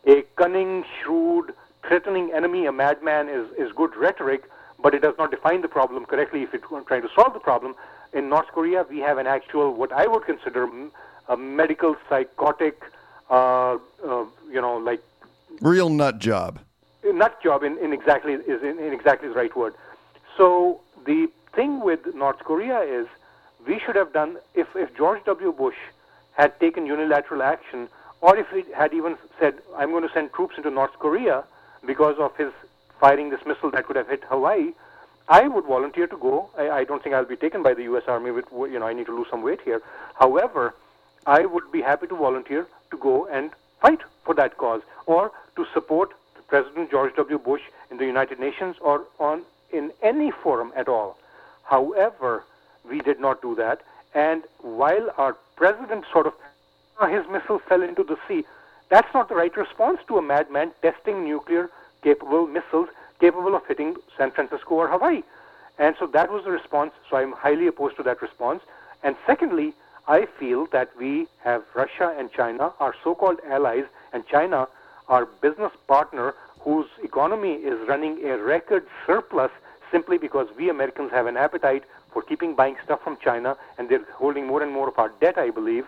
a cunning, shrewd, threatening enemy a madman is, is good rhetoric, but it does not define the problem correctly if it's trying to solve the problem. In North Korea, we have an actual, what I would consider a medical, psychotic, uh, uh, you know, like real nut job. Nut job in, in exactly is in, in exactly the right word. So the thing with North Korea is we should have done if if George W. Bush had taken unilateral action, or if he had even said, I'm going to send troops into North Korea because of his firing this missile that could have hit Hawaii, I would volunteer to go. I, I don't think I'll be taken by the U.S. Army. With you know, I need to lose some weight here. However, I would be happy to volunteer to go and fight for that cause, or to support President George W. Bush in the United Nations or on in any forum at all. However, we did not do that, and while our president sort of his missile fell into the sea, that's not the right response to a madman testing nuclear capable missiles capable of hitting San Francisco or Hawaii. And so that was the response. So I'm highly opposed to that response. And secondly, I feel that we have Russia and China, our so called allies, and China, our business partner, whose economy is running a record surplus simply because we Americans have an appetite for keeping buying stuff from China, and they're holding more and more of our debt, I believe.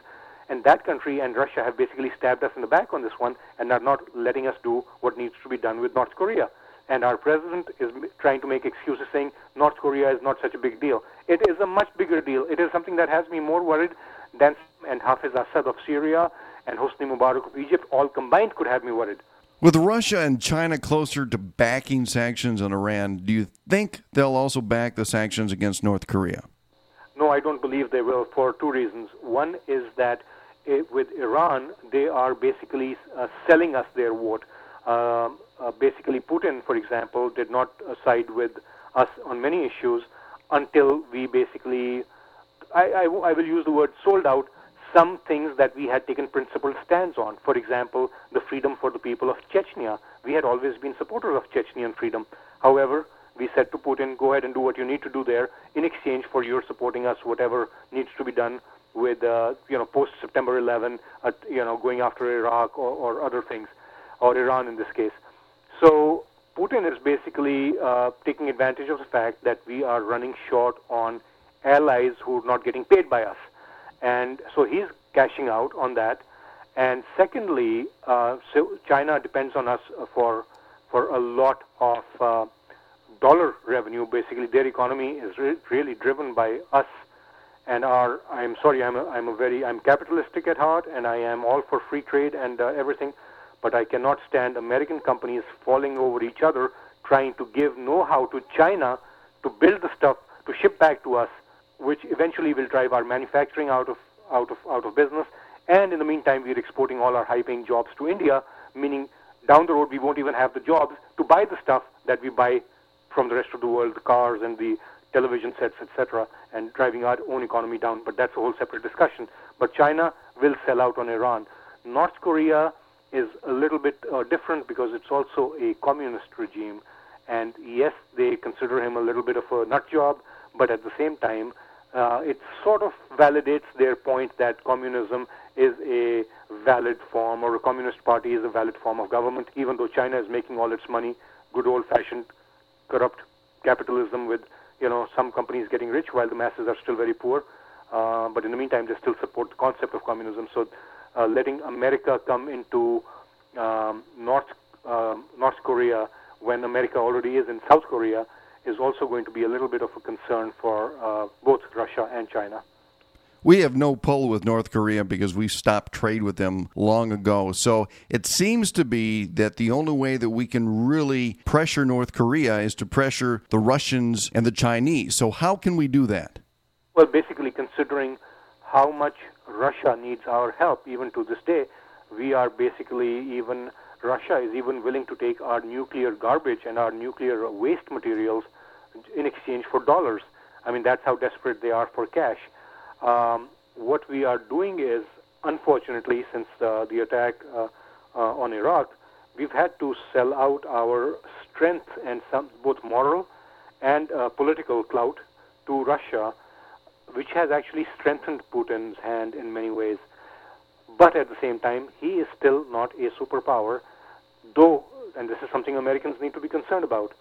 And that country and Russia have basically stabbed us in the back on this one and are not letting us do what needs to be done with North Korea and our president is trying to make excuses saying North Korea is not such a big deal. It is a much bigger deal. It is something that has me more worried than and Hafiz Assad of Syria and Hosni Mubarak of Egypt all combined could have me worried. With Russia and China closer to backing sanctions on Iran, do you think they'll also back the sanctions against North Korea? No, I don't believe they will for two reasons. One is that with Iran, they are basically uh, selling us their vote. Um, uh, basically Putin, for example, did not side with us on many issues until we basically, I, will use the word sold out some things that we had taken principled stands on. For example, the freedom for the people of Chechnya. We had always been supporters of Chechnyan freedom. However, we said to Putin, go ahead and do what you need to do there in exchange for your supporting us, whatever needs to be done with, uh, you know, post September 11, uh, you know, going after Iraq or, or other things, or Iran in this case. So Putin is basically uh, taking advantage of the fact that we are running short on allies who are not getting paid by us. And so he's cashing out on that. And secondly, uh, so China depends on us for for a lot of uh, dollar revenue. Basically, their economy is re- really driven by us. And our, I'm sorry, I'm a, I'm a very, I'm capitalistic at heart, and I am all for free trade and uh, everything but I cannot stand American companies falling over each other trying to give know-how to China to build the stuff to ship back to us, which eventually will drive our manufacturing out of out of out of business. And in the meantime, we're exporting all our high-paying jobs to India, meaning down the road we won't even have the jobs to buy the stuff that we buy from the rest of the world, the cars and the television sets, etc., and driving our own economy down. But that's a whole separate discussion. But China will sell out on Iran. North Korea is a little bit uh, different because it's also a communist regime. And yes, they consider him a little bit of a nut job, but at the same time, uh, it sort of validates their point that communism is a valid form, or a communist party is a valid form of government, even though China is making all its money, good old-fashioned, corrupt capitalism with you know some companies getting rich while the masses are still very poor. Uh, but in the meantime, they still support the concept of communism. So uh, letting America come into um, North uh, North Korea when America already is in South Korea is also going to be a little bit of a concern for uh, both Russia and China. We have no pull with North Korea because we stopped trade with them long ago. So it seems to be that the only way that we can really pressure North Korea is to pressure the Russians and the Chinese. So, how can we do that? Well, basically, considering how much Russia needs our help. Even to this day, we are basically even Russia is even willing to take our nuclear garbage and our nuclear waste materials in exchange for dollars. I mean, that's how desperate they are for cash. Um, what we are doing is, unfortunately, since uh, the attack uh, uh, on Iraq, we've had to sell out our strength and some both moral and uh, political clout to Russia which has actually strengthened Putin's hand in many ways. But at the same time, he is still not a superpower, though, and this is something Americans need to be concerned about.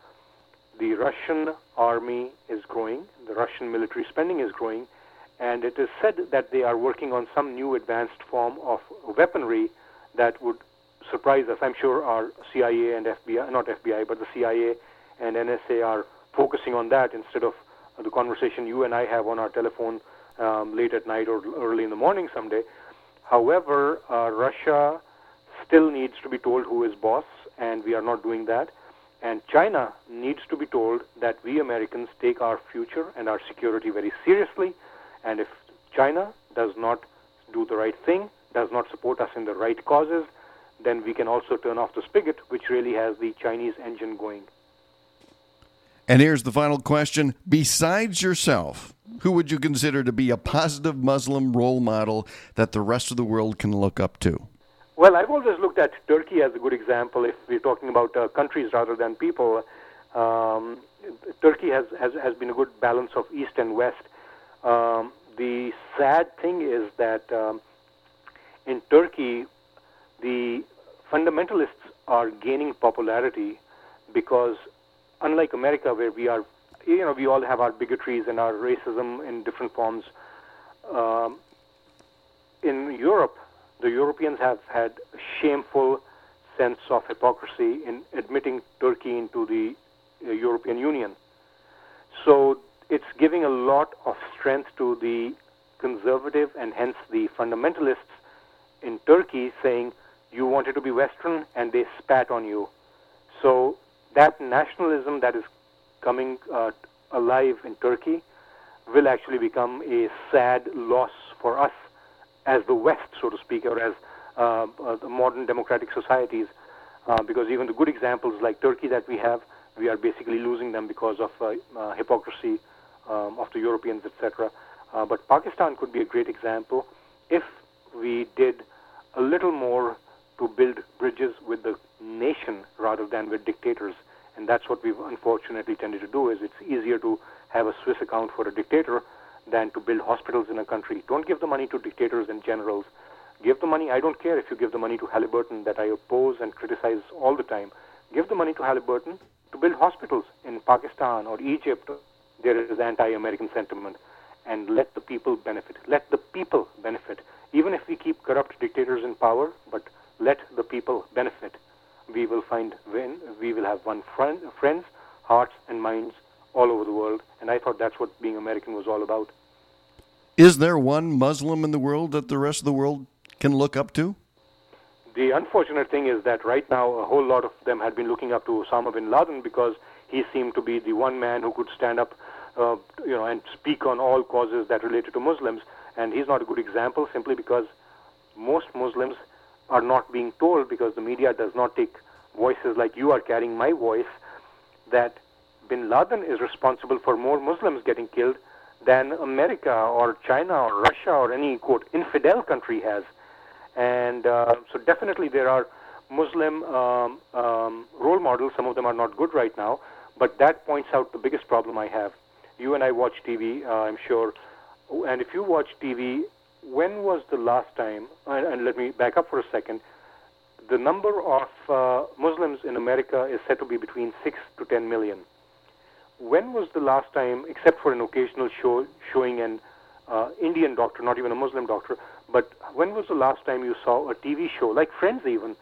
The Russian army is growing, the Russian military spending is growing, and it is said that they are working on some new advanced form of weaponry that would surprise us. I'm sure our CIA and FBI, not FBI, but the CIA and NSA are focusing on that instead of the conversation you and I have on our telephone um, late at night or early in the morning someday. However, uh, Russia still needs to be told who is boss, and we are not doing that. And China needs to be told that we Americans take our future and our security very seriously. And if China does not do the right thing, does not support us in the right causes, then we can also turn off the spigot, which really has the Chinese engine going. And here's the final question. Besides yourself, who would you consider to be a positive Muslim role model that the rest of the world can look up to? Well, I've always looked at Turkey as a good example if we're talking about uh, countries rather than people. Um, Turkey has, has, has been a good balance of East and West. Um, the sad thing is that um, in Turkey, the fundamentalists are gaining popularity because, unlike America, where we are, you know, we all have our bigotries and our racism in different forms. Um, in Europe, the Europeans have had a shameful sense of hypocrisy in admitting Turkey into the uh, European Union. So it's giving a lot of strength to the conservative and hence the fundamentalists in Turkey saying you wanted to be Western and they spat on you. So that nationalism that is coming uh, alive in Turkey will actually become a sad loss for us as the West, so to speak, or as uh, uh, the modern democratic societies, uh, because even the good examples like Turkey that we have, we are basically losing them because of uh, uh, hypocrisy um, of the Europeans, etc. Uh, but Pakistan could be a great example if we did a little more to build bridges with the nation rather than with dictators. And that's what we've unfortunately tended to do. Is it's easier to have a Swiss account for a dictator than to build hospitals in a country. Don't give the money to dictators and generals. Give the money. I don't care if you give the money to Halliburton that I oppose and criticize all the time. Give the money to Halliburton to build hospitals in Pakistan or Egypt. There is anti-American sentiment, and let the people benefit. Let the people benefit. Even if we keep corrupt dictators in power, but let the people benefit. We will find win. We will have one friend, friends, hearts, and minds all over the world. And I thought that's what being American was all about. Is there one Muslim in the world that the rest of the world can look up to? The unfortunate thing is that right now a whole lot of them had been looking up to Osama bin Laden because he seemed to be the one man who could stand up, uh, you know, and speak on all causes that related to Muslims. And he's not a good example simply because most Muslims are not being told because the media does not take voices like you are carrying my voice that bin Laden is responsible for more Muslims getting killed than America or China or Russia or any quote infidel country has. And uh, so definitely there are Muslim um, um, role models. Some of them are not good right now, but that points out the biggest problem I have. You and I watch TV, uh, I'm sure, and if you watch TV, when was the last time? And, and let me back up for a second. The number of uh, Muslims in America is said to be between six to ten million when was the last time, except for an occasional show showing an uh, Indian doctor, not even a Muslim doctor, but when was the last time you saw a TV show, like Friends even,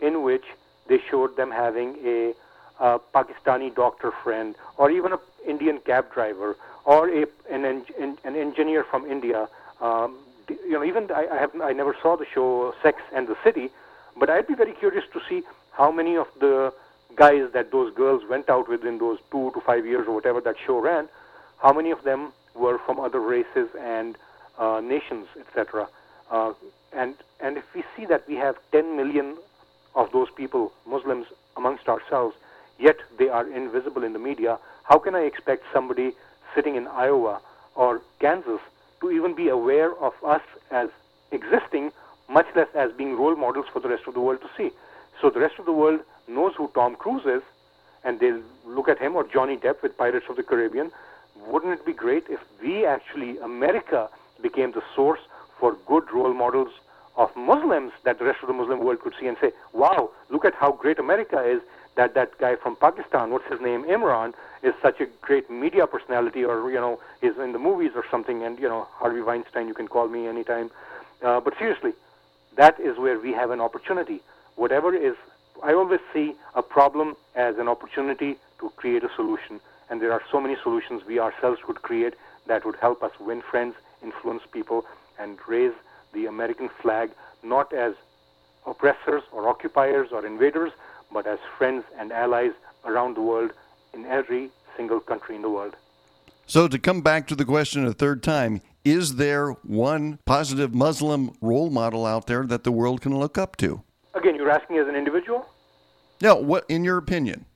in which they showed them having a, a Pakistani doctor friend, or even an Indian cab driver, or a, an, en- an engineer from India? Um, you know, even I, I have I never saw the show Sex and the City, but I'd be very curious to see how many of the guys that those girls went out with in those two to five years or whatever that show ran, how many of them were from other races and uh, nations, etc. Uh, and and if we see that we have 10 million of those people, Muslims, amongst ourselves, yet they are invisible in the media, how can I expect somebody sitting in Iowa or Kansas to even be aware of us as existing, much less as being role models for the rest of the world to see? So the rest of the world knows who Tom Cruise is, and they'll look at him or Johnny Depp with Pirates of the Caribbean. Wouldn't it be great if we actually, America, became the source for good role models of Muslims that the rest of the Muslim world could see and say, wow, look at how great America is, that that guy from Pakistan, what's his name, Imran, is such a great media personality or, you know, is in the movies or something, and, you know, Harvey Weinstein, you can call me anytime. Uh, but seriously, that is where we have an opportunity. Whatever is I always see a problem as an opportunity to create a solution. And there are so many solutions we ourselves could create that would help us win friends, influence people, and raise the American flag not as oppressors or occupiers or invaders, but as friends and allies around the world in every single country in the world. So, to come back to the question a third time, is there one positive Muslim role model out there that the world can look up to? Again, you're asking as an individual? No, what in your opinion?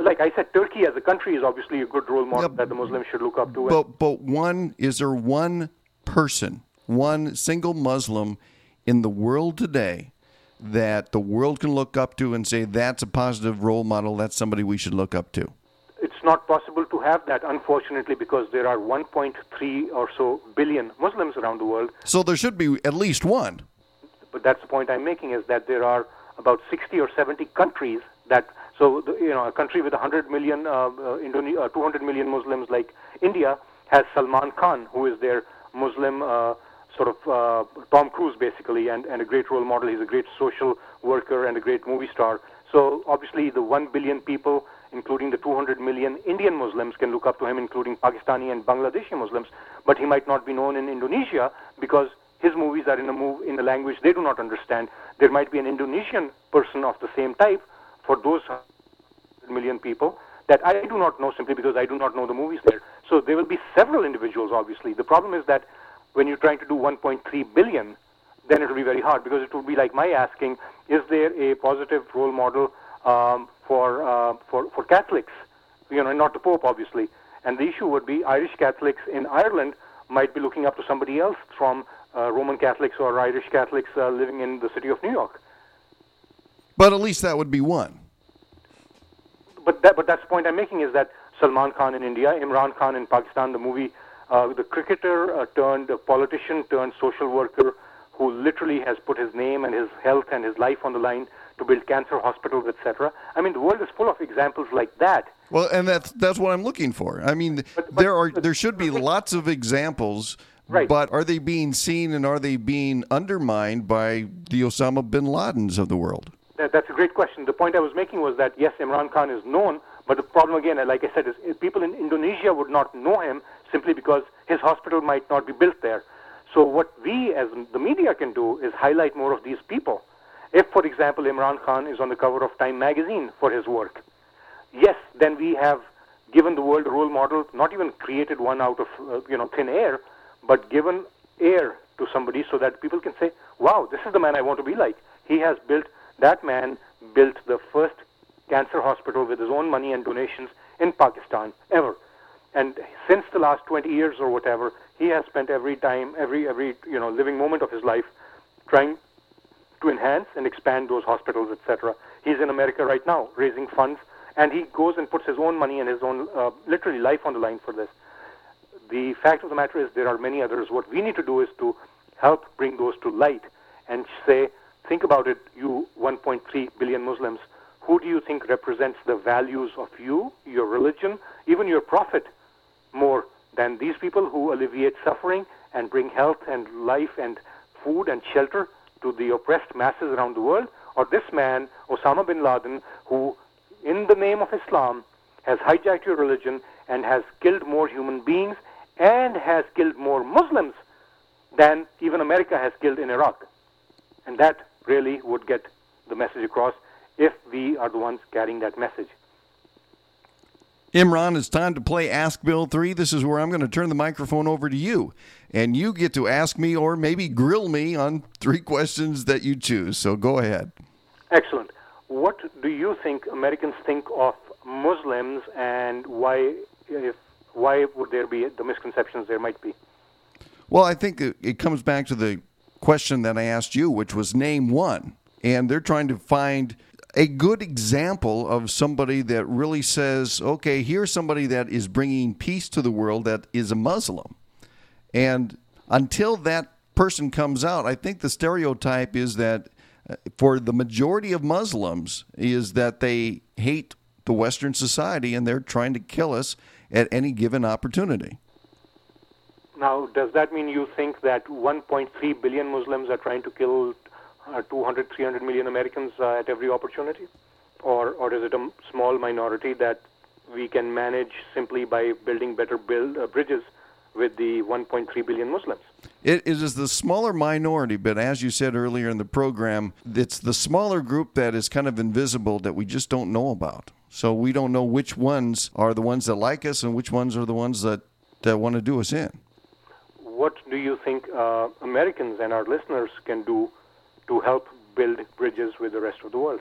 Like I said, Turkey as a country is obviously a good role model that the Muslims should look up to. But but one is there one person, one single Muslim in the world today that the world can look up to and say that's a positive role model, that's somebody we should look up to? It's not possible to have that, unfortunately, because there are 1.3 or so billion Muslims around the world. So there should be at least one. But that's the point I'm making is that there are about 60 or 70 countries that so you know a country with 100 million, uh, uh, Indone- uh, 200 million Muslims like India has Salman Khan, who is their Muslim uh, sort of uh, Tom Cruise basically, and, and a great role model. He's a great social worker and a great movie star. So obviously the 1 billion people, including the 200 million Indian Muslims, can look up to him, including Pakistani and Bangladeshi Muslims. But he might not be known in Indonesia because his movies are in a move in a language they do not understand. There might be an Indonesian person of the same type for those million people that I do not know simply because I do not know the movies there. So there will be several individuals, obviously. The problem is that when you're trying to do 1.3 billion, then it will be very hard because it would be like my asking, is there a positive role model um, for, uh, for, for Catholics? You know, not the Pope, obviously. And the issue would be Irish Catholics in Ireland might be looking up to somebody else from uh, Roman Catholics or Irish Catholics uh, living in the city of New York. But at least that would be one. But that, but that's the point I'm making is that Salman Khan in India, Imran Khan in Pakistan, the movie, the cricketer uh, turned politician turned social worker, who literally has put his name and his health and his life on the line to build cancer hospitals, etc. I mean, the world is full of examples like that. Well, and that's that's what I'm looking for. I mean, but, but, there are there should be lots of examples. Right. But are they being seen and are they being undermined by the Osama bin Ladens of the world? That's a great question. The point I was making was that yes, Imran Khan is known, but the problem again, like I said, is people in Indonesia would not know him simply because his hospital might not be built there. So what we as the media can do is highlight more of these people. If, for example, Imran Khan is on the cover of Time magazine for his work, yes, then we have given the world a role model, not even created one out of uh, you know thin air, but given air to somebody so that people can say, "Wow, this is the man I want to be like." He has built that man built the first cancer hospital with his own money and donations in Pakistan ever. And since the last 20 years or whatever, he has spent every time, every every you know living moment of his life, trying to enhance and expand those hospitals, etc. He's in America right now raising funds, and he goes and puts his own money and his own uh, literally life on the line for this. The fact of the matter is there are many others. What we need to do is to help bring those to light and say Think about it, you 1.3 billion Muslims. Who do you think represents the values of you, your religion, even your prophet more than these people who alleviate suffering and bring health and life and food and shelter to the oppressed masses around the world? Or this man, Osama bin Laden, who, in the name of Islam, has hijacked your religion and has killed more human beings and has killed more Muslims than even America has killed in Iraq. And that really would get the message across if we are the ones carrying that message. Imran, it's time to play Ask Bill 3. This is where I'm going to turn the microphone over to you. And you get to ask me or maybe grill me on three questions that you choose. So go ahead. Excellent. What do you think Americans think of Muslims and why, if, why would there be the misconceptions there might be? Well, I think it comes back to the question that I asked you, which was name one. And they're trying to find a good example of somebody that really says, okay, here's somebody that is bringing peace to the world that is a Muslim. And until that person comes out, I think the stereotype is that uh, for the majority of Muslims is that they hate the Western society and they're trying to kill us at any given opportunity. Now, does that mean you think that 1.3 billion Muslims are trying to kill uh, 200, 300 million Americans uh, at every opportunity? Or, or is it a small minority that we can manage simply by building better build, uh, bridges with the 1.3 billion Muslims. It is the smaller minority, but as you said earlier in the program, it's the smaller group that is kind of invisible that we just don't know about. So we don't know which ones are the ones that like us and which ones are the ones that, that want to do us in. What do you think uh, Americans and our listeners can do to help build bridges with the rest of the world?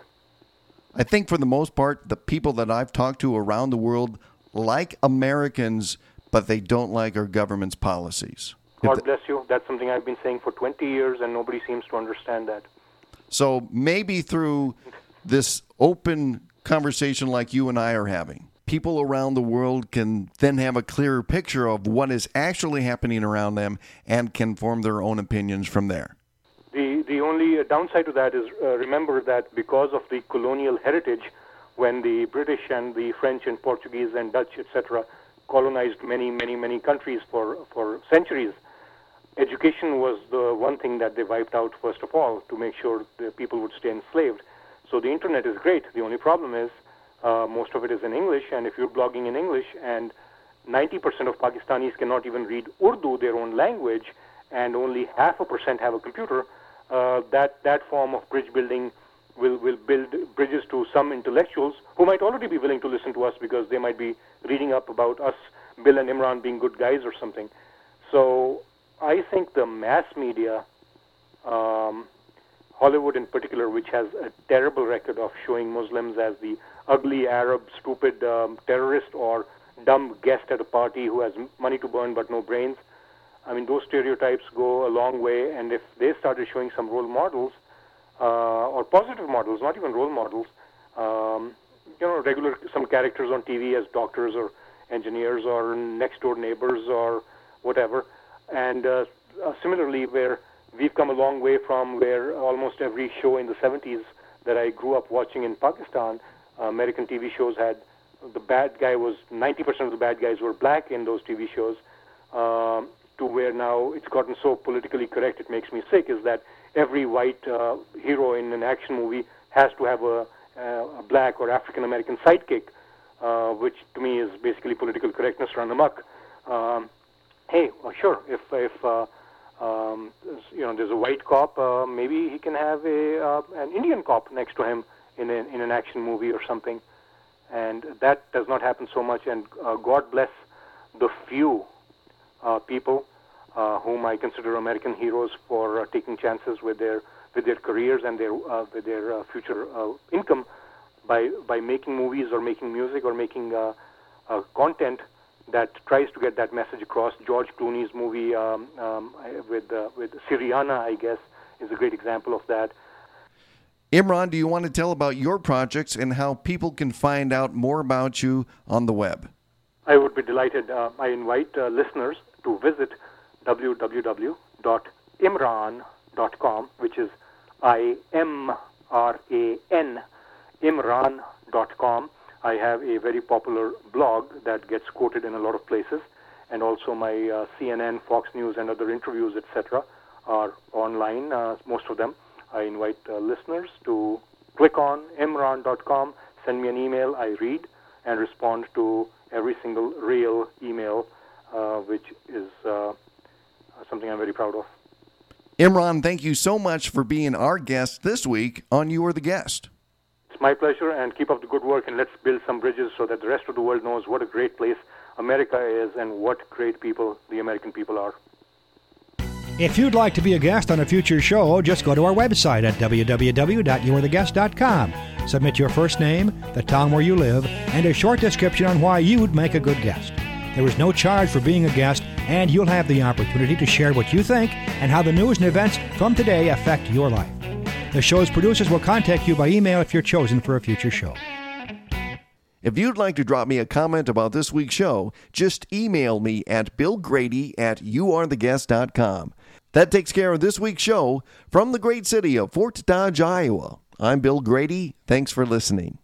I think for the most part, the people that I've talked to around the world like Americans, but they don't like our government's policies. God bless you. That's something I've been saying for 20 years, and nobody seems to understand that. So maybe through this open conversation like you and I are having, people around the world can then have a clearer picture of what is actually happening around them and can form their own opinions from there. The, the only downside to that is uh, remember that because of the colonial heritage, when the British and the French and Portuguese and Dutch, etc., colonized many, many, many countries for, for centuries, education was the one thing that they wiped out first of all to make sure the people would stay enslaved. So the internet is great. The only problem is uh, most of it is in English, and if you're blogging in English and 90% of Pakistanis cannot even read Urdu, their own language, and only half a percent have a computer, uh, that that form of bridge building will will build bridges to some intellectuals who might already be willing to listen to us because they might be reading up about us, Bill and Imran being good guys or something. So I think the mass media, um, Hollywood in particular, which has a terrible record of showing Muslims as the ugly Arab, stupid um, terrorist or dumb guest at a party who has money to burn but no brains. I mean, those stereotypes go a long way, and if they started showing some role models, uh, or positive models, not even role models, um, you know, regular some characters on TV as doctors or engineers or next door neighbors or whatever, and uh, uh, similarly, where we've come a long way from where almost every show in the 70s that I grew up watching in Pakistan, uh, American TV shows had the bad guy was 90% of the bad guys were black in those TV shows. Um, to where now it's gotten so politically correct, it makes me sick. Is that every white uh, hero in an action movie has to have a, a black or African American sidekick, uh, which to me is basically political correctness run amok. Um, hey, well, sure, if if uh, um, you know there's a white cop, uh, maybe he can have a uh, an Indian cop next to him in an in an action movie or something, and that does not happen so much. And uh, God bless the few uh, people uh, whom I consider American heroes for uh, taking chances with their with their careers and their uh, with their uh, future uh, income by by making movies or making music or making uh, uh, content that tries to get that message across. George Clooney's movie um, um, with uh, with Syriana, I guess, is a great example of that. Imran, do you want to tell about your projects and how people can find out more about you on the web? I would be delighted. Uh, I invite uh, listeners to visit www.imran.com, which is I M R A N, imran.com. I have a very popular blog that gets quoted in a lot of places, and also my uh, CNN, Fox News, and other interviews, etc., are online, uh, most of them. I invite uh, listeners to click on imran.com, send me an email, I read and respond to every single real email, uh, which is something I'm very proud of. Imran, thank you so much for being our guest this week on You Are the Guest. It's my pleasure, and keep up the good work, and let's build some bridges so that the rest of the world knows what a great place America is and what great people the American people are. If you'd like to be a guest on a future show, just go to our website at www.youaretheguest.com. Submit your first name, the town where you live, and a short description on why you'd make a good guest. There is no charge for being a guest, and you'll have the opportunity to share what you think and how the news and events from today affect your life. The show's producers will contact you by email if you're chosen for a future show. If you'd like to drop me a comment about this week's show, just email me at billgrady at youaretheguest.com. That takes care of this week's show from the great city of Fort Dodge, Iowa. I'm Bill Grady. Thanks for listening.